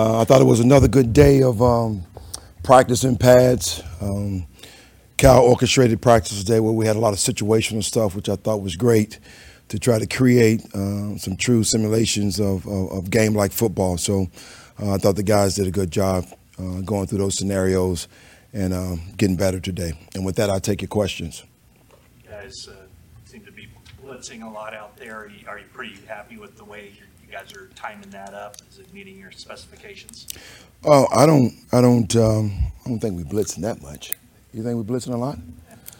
Uh, I thought it was another good day of um, practicing pads. Um, Cal orchestrated practice today where we had a lot of situational stuff, which I thought was great to try to create uh, some true simulations of, of, of game like football. So uh, I thought the guys did a good job uh, going through those scenarios and uh, getting better today. And with that, I'll take your questions. You guys uh, seem to be blitzing a lot out there. Are you, are you pretty happy with the way you guys are timing that up? Is it meeting your specifications? Oh, I don't, I don't, um, I don't think we're blitzing that much. You think we're blitzing a lot?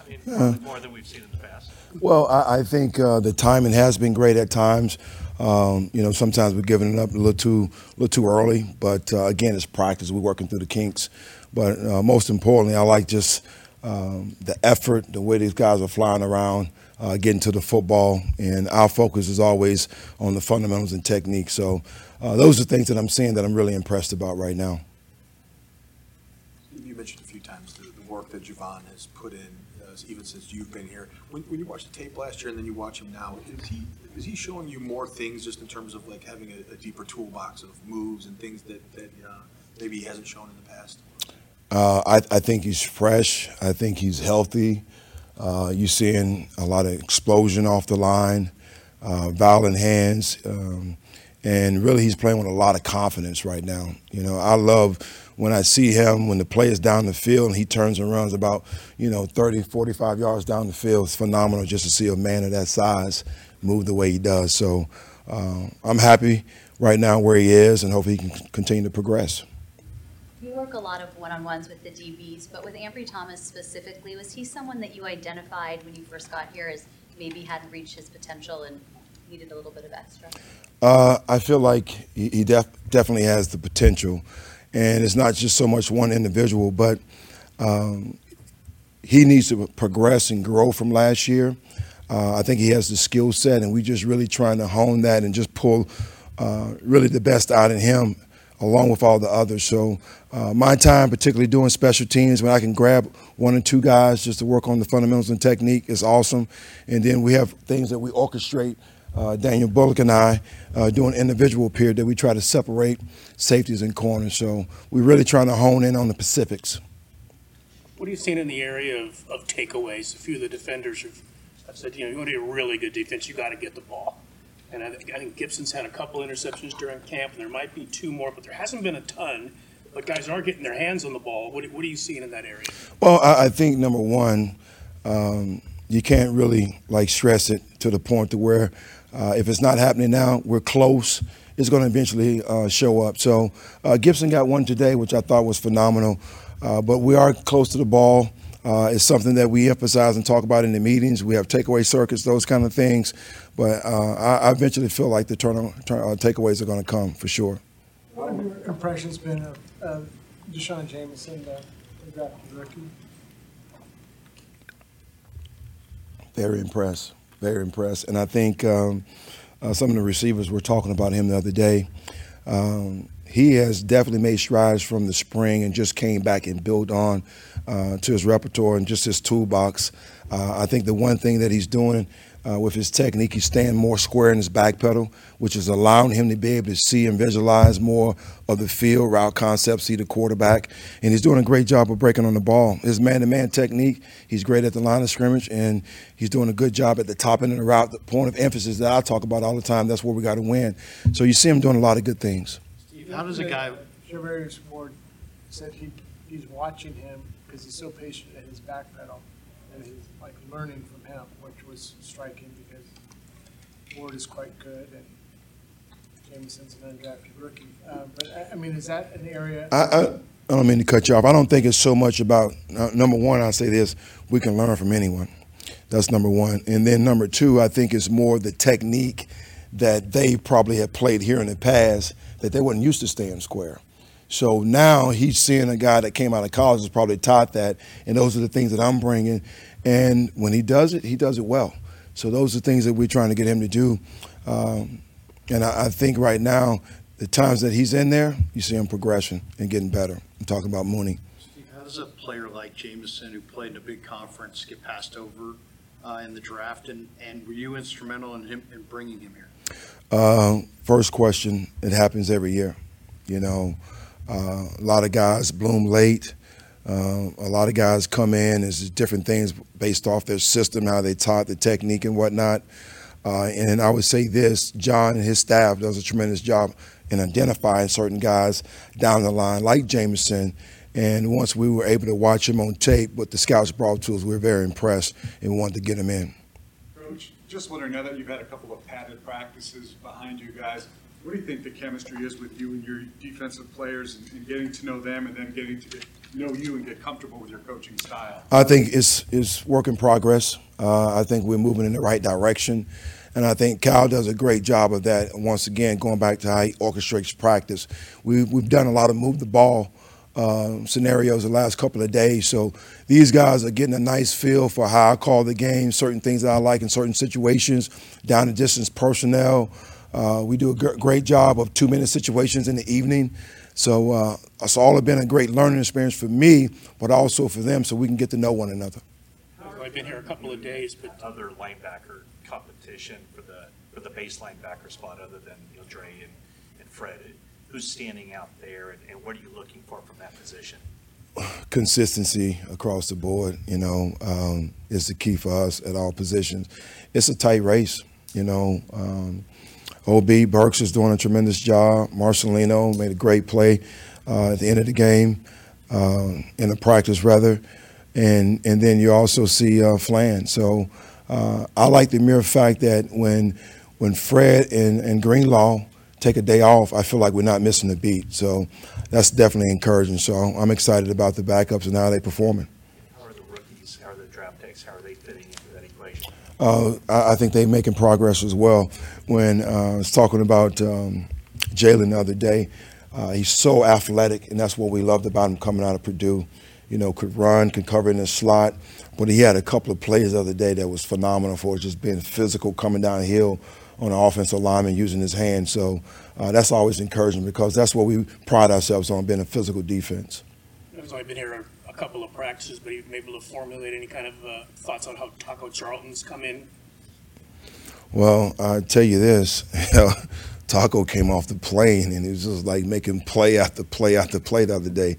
I mean, more than- more than we've seen in the past. Well, I, I think uh, the timing has been great at times. Um, you know, sometimes we're giving it up a little too, a little too early. But uh, again, it's practice. We're working through the kinks. But uh, most importantly, I like just um, the effort, the way these guys are flying around, uh, getting to the football, and our focus is always on the fundamentals and technique. So uh, those are things that I'm seeing that I'm really impressed about right now. You mentioned a few times the, the work that Javon has put in, uh, even since you've been here. When, when you watched the tape last year and then you watch him now, is he, is he showing you more things just in terms of like having a, a deeper toolbox of moves and things that, that, uh, maybe he hasn't shown in the past? Uh, I, I think he's fresh. I think he's healthy. Uh, you're seeing a lot of explosion off the line, uh, violent hands, um, and really he's playing with a lot of confidence right now. You know, I love when I see him when the play is down the field and he turns and runs about, you know, 30, 45 yards down the field. It's phenomenal just to see a man of that size move the way he does. So uh, I'm happy right now where he is and hopefully he can continue to progress. Work a lot of one-on-ones with the DBs, but with Ambry Thomas specifically, was he someone that you identified when you first got here as maybe hadn't reached his potential and needed a little bit of extra? Uh, I feel like he, he def- definitely has the potential, and it's not just so much one individual, but um, he needs to progress and grow from last year. Uh, I think he has the skill set, and we're just really trying to hone that and just pull uh, really the best out of him, along with all the others. So uh, my time, particularly doing special teams, when I can grab one or two guys just to work on the fundamentals and technique, is awesome. And then we have things that we orchestrate. Uh, Daniel Bullock and I uh, doing individual period that we try to separate safeties and corners. So we're really trying to hone in on the Pacifics. What are you seeing in the area of, of takeaways? A few of the defenders have, have said, you know, you want to be a really good defense, you got to get the ball. And I think, I think Gipson's had a couple interceptions during camp, and there might be two more, but there hasn't been a ton. But guys are getting their hands on the ball. What, what are you seeing in that area? Well, I, I think number one, um, you can't really like stress it to the point to where uh, if it's not happening now, we're close. It's going to eventually uh, show up. So uh, Gipson got one today, which I thought was phenomenal. Uh, but we are close to the ball. Uh, it's something that we emphasize and talk about in the meetings. We have takeaway circuits, those kind of things. But uh, I, I eventually feel like the turn, turn, takeaways are going to come for sure. What have your impressions been of, of D'Shawn Jamison, the the drafted rookie? Very impressed. Very impressed. And I think um, uh, some of the receivers were talking about him the other day. Um, he has definitely made strides from the spring and just came back and built on uh, to his repertoire and just his toolbox. Uh, I think the one thing that he's doing uh, with his technique, he's staying more square in his back pedal, which is allowing him to be able to see and visualize more of the field, route concepts, see the quarterback. And he's doing a great job of breaking on the ball. His man to man technique, he's great at the line of scrimmage, and he's doing a good job at the top end of the route. The point of emphasis that I talk about all the time, that's where we got to win. So you see him doing a lot of good things. How does a guy, Charvarius Ward said he, he's watching him because he's so patient at his back pedal and he's like learning from him, which was striking because Ward is quite good and Jamison's an undrafted rookie. Uh, but I, I mean, is that an area? I, I, I don't mean to cut you off. I don't think it's so much about uh, number one. I say this: we can learn from anyone. That's number one, and then number two, I think it's more the technique that they probably have played here in the past that they weren't used to staying square. So now he's seeing a guy that came out of college is probably taught that, and those are the things that I'm bringing. And when he does it, he does it well. So those are things that we're trying to get him to do. Um, and I, I think right now, the times that he's in there, you see him progression and getting better. I'm talking about Mooney. Steve, how does a player like Jamison, who played in a big conference, get passed over uh, in the draft? And, and were you instrumental in him in bringing him here? Uh, first question, it happens every year. You know, uh, a lot of guys bloom late. Uh, a lot of guys come in. There's different things based off their system, how they taught the technique and whatnot. Uh, and I would say this: John and his staff does a tremendous job in identifying certain guys down the line, like Jamison. And once we were able to watch him on tape, what the scouts brought to us, we were very impressed and wanted to get him in. Coach, just wondering, now that you've had a couple of padded practices behind you guys, what do you think the chemistry is with you and your defensive players and- and getting to know them and then getting to get, know you and get comfortable with your coaching style? I think it's it's work in progress. Uh, I think we're moving in the right direction, and I think Cal does a great job of that. Once again, going back to how he orchestrates practice, we we've done a lot of move the ball uh, scenarios the last couple of days. So these guys are getting a nice feel for how I call the game, certain things that I like in certain situations, down the distance personnel. Uh, we do a great job of two minute situations in the evening. So uh, it's all been a great learning experience for me, but also for them, so we can get to know one another. I've been here a couple of days, but Other linebacker competition for the, for the base linebacker spot other than, you know, Dre and, and Fred. Who's standing out there and, and what are you looking for from that position? consistency across the board, you know, um, is the key for us at all positions. It's a tight race, you know. Um, OB Burks is doing a tremendous job. Marcelino made a great play uh, at the end of the game, uh, in the practice rather, and and then you also see uh, Flan. So uh, I like the mere fact that when when Fred and, and Greenlaw take a day off, I feel like we're not missing a beat. So that's definitely encouraging. So I'm excited about the backups and how they're performing. How are the rookies, how are the draft picks, how are they fitting into that equation? Uh, I, I think they're making progress as well. When uh, I was talking about um, Jalen the other day, uh, he's so athletic, and that's what we loved about him coming out of Purdue. You know, could run, could cover in the slot, but he had a couple of plays the other day that was phenomenal for us, just being physical, coming downhill on the offensive lineman using his hands. So uh, that's always encouraging because that's what we pride ourselves on, being a physical defense. I've been here couple of practices, but you've been able to formulate any kind of uh, thoughts on how Taco Charlton's come in. Well, I tell you this, Taco came off the plane and he was just like making play after play after play the other day,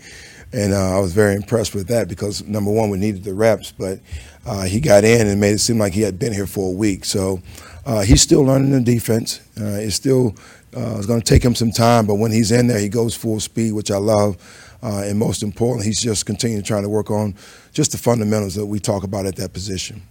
and uh, I was very impressed with that because number one, we needed the reps, but uh, he got in and made it seem like he had been here for a week. So uh, he's still learning the defense. Uh, it's still uh, it's going to take him some time, but when he's in there, he goes full speed, which I love. Uh, and most importantly, he's just continuing trying to work on just the fundamentals that we talk about at that position.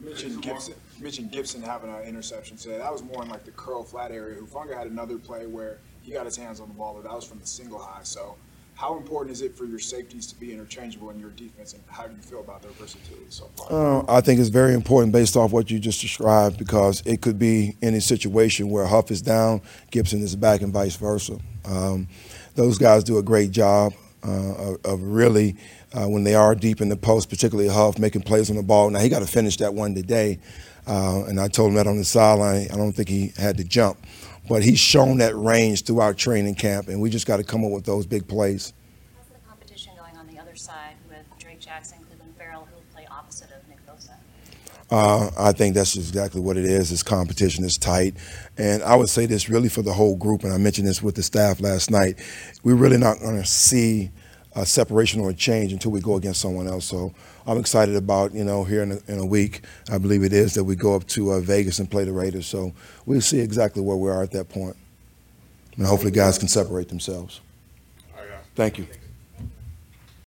mentioned Gipson, mentioned Gipson having an interception today. That was more in like the curl flat area. Hufanga had another play where he got his hands on the ball, but that was from the single high. So, how important is it for your safeties to be interchangeable in your defense, and how do you feel about their versatility so far? Uh, I think it's very important based off what you just described because it could be any situation where Huff is down, Gipson is back, and vice versa. Um, those guys do a great job uh, of, really, uh, when they are deep in the post, particularly Huff, making plays on the ball. Now, he got to finish that one today, uh, and I told him that on the sideline. I don't think he had to jump, but he's shown that range throughout training camp, and we just got to come up with those big plays. How's the competition going on the other side with Drake Jackson, Uh, I think that's exactly what it is. This competition is tight. And I would say this really for the whole group, and I mentioned this with the staff last night. We're really not going to see a separation or a change until we go against someone else. So I'm excited about, you know, here in a, in a week, I believe it is, that we go up to uh, Vegas and play the Raiders. So we'll see exactly where we are at that point. And hopefully guys can separate themselves. Thank you.